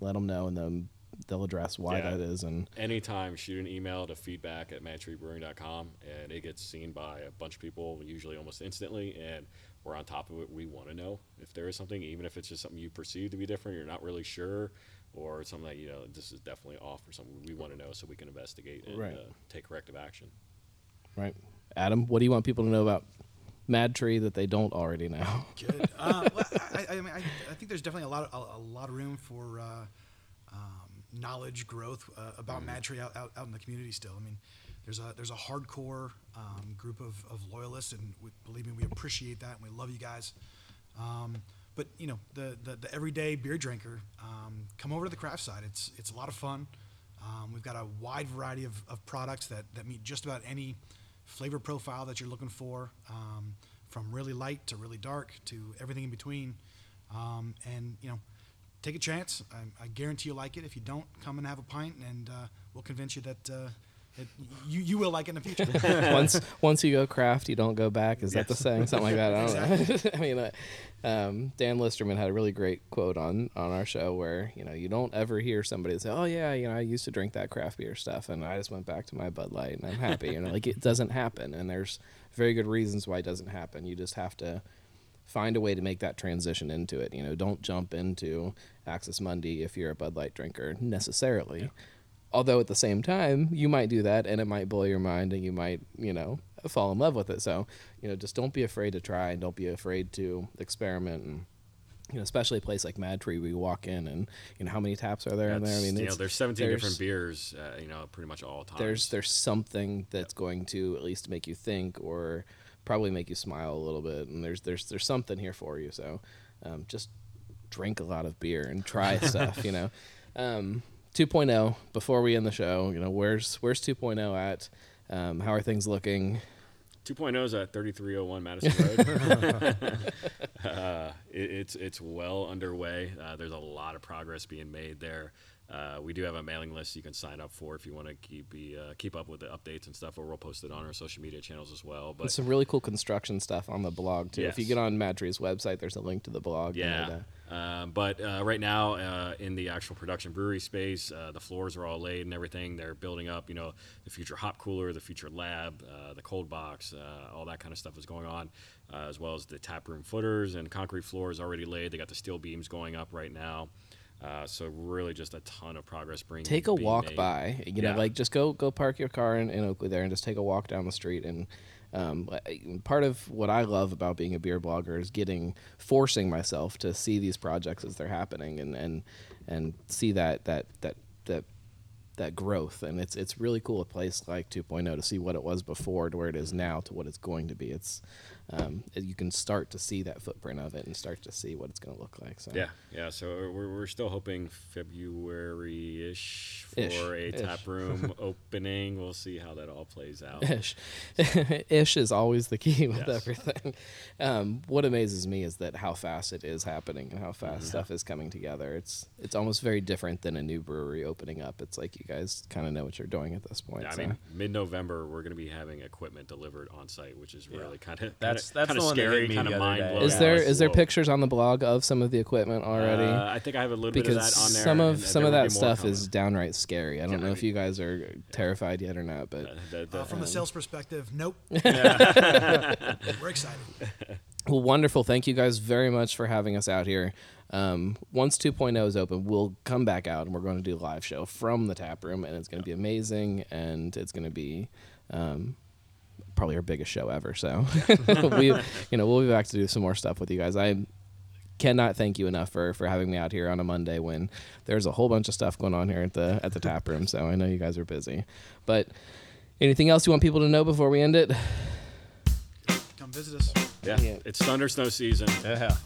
let them know, and then they'll address why Yeah. that is. And anytime shoot an email to feedback at madtreebrewing.com and it gets seen by a bunch of people usually almost instantly and we're on top of it we want to know if there is something even if it's just something you perceive to be different you're not really sure or something that you know this is definitely off or something we want to know so we can investigate and Right. uh, take corrective action right, Adam, what do you want people to know about MadTree that they don't already know? Good. Uh, well, I, I, I, mean, I, I think there's definitely a lot of a, a lot of room for uh, um, knowledge growth uh, about Mhm. Mad Tree out, out, out in the community still. I mean, there's a there's a hardcore um, group of, of loyalists, and we, believe me, we appreciate that, and we love you guys. Um, but you know, the, the, the everyday beer drinker, um, come over to the craft side. It's it's a lot of fun. Um, we've got a wide variety of, of products that, that meet just about any flavor profile that you're looking for, um, from really light to really dark to everything in between. Um, and you know, take a chance. I, I guarantee you'll like it. If you don't, come and have a pint, and uh, we'll convince you that. Uh, that you, you will like it in the future. once once you go craft, you don't go back. Is that the saying? Something like that. I don't know. I mean, uh, um, Dan Listermann had a really great quote on on our show where you know you don't ever hear somebody say, "Oh yeah, you know I used to drink that craft beer stuff, and I just went back to my Bud Light, and I'm happy." you know, like it doesn't happen, and there's very good reasons why it doesn't happen. You just have to find a way to make that transition into it. You know, don't jump into Axis Mundi if you're a Bud Light drinker necessarily. Although at the same time, you might do that and it might blow your mind and you might, you know, fall in love with it. So, you know, just don't be afraid to try and don't be afraid to experiment and you know, especially a place like MadTree, we walk in and you know how many taps are there in there. I mean, you know, there's 17 there's- different beers, uh, you know, pretty much all times. there's there's something that's going to at least make you think or probably make you smile a little bit and there's there's there's something here for you so um, just drink a lot of beer and try stuff you know um, 2.0 before we end the show you know where's where's 2.0 at um, how are things looking 2.0 is at 3301 Madison Road. uh, it, it's it's well underway. Uh, there's a lot of progress being made there. Uh, we do have a mailing list you can sign up for if you want to keep be, uh, keep up with the updates and stuff, or we'll post it on our social media channels as well. and But some really cool construction stuff on the blog too if you get on MadTree's website there's a link to the blog Yeah. Um, but uh, right now, uh, in the actual production brewery space, uh, the floors are all laid and everything. They're building up, you know, the future hop cooler, the future lab, uh, the cold box, uh, all that kind of stuff is going on, uh, as well as the tap room footers and concrete floors already laid. They got the steel beams going up right now. Uh, so really, just a ton of progress. Bringing take a walk made. by you know like just go go park your car in, in oakley there and just take a walk down the street and um, part of what I love about being a beer blogger is getting forcing myself to see these projects as they're happening and and and see that that that that that growth and it's it's really cool a place like 2.0 to see what it was before to where it is now to what it's going to be it's um, you can start to see that footprint of it and start to see what it's going to look like so Yeah, yeah. So we're, we're still hoping February ish for Ish, a ish. tap room opening. We'll see how that all plays out. Ish. Ish is always the key with Yes. everything. Um, what amazes me is that how fast it is happening and how fast Mhm. stuff is coming together. It's it's almost very different than a new brewery opening up. It's like you guys kind of know what you're doing at this point. Yeah, I so. mean, mid-November we're going to be having equipment delivered on site, which is really kind of That's- that's kind the of one that hit scary, kind of mind blowing. is there It's is there whoa. pictures on the blog of some of the equipment already? Uh, I think I have a little bit because of that on there. some of and- and some of that stuff coming. is downright scary. I don't Yeah, know I if you guys are terrified yet or not, but Uh, from the um, sales perspective, nope. We're excited. Well, wonderful. Thank you guys very much for having us out here. Um, once 2.0 is open, we'll come back out and we're going to do a live show from the tap room, and it's going to be amazing, and it's going to be um, probably our biggest show ever. So we, you know, we'll be back to do some more stuff with you guys. I cannot thank you enough for for having me out here on a Monday when there's a whole bunch of stuff going on here at the at the tap room. So I know you guys are busy, but anything else you want people to know before we end it? Come visit us. Yeah, it's thunder snow season. Yeah.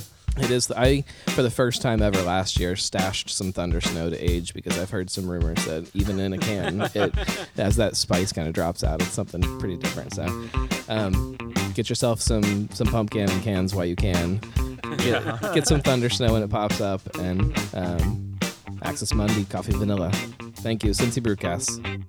It is. I for the first time ever last year stashed some thunder snow to age because I've heard some rumors that even in a can, it as that spice kind of drops out, it's something pretty different. So, um, get yourself some some pumpkin and cans while you can. Get, get some thunder snow when it pops up, and um, Axis Mundi Coffee Vanilla. Thank you, Cincy Brewcast.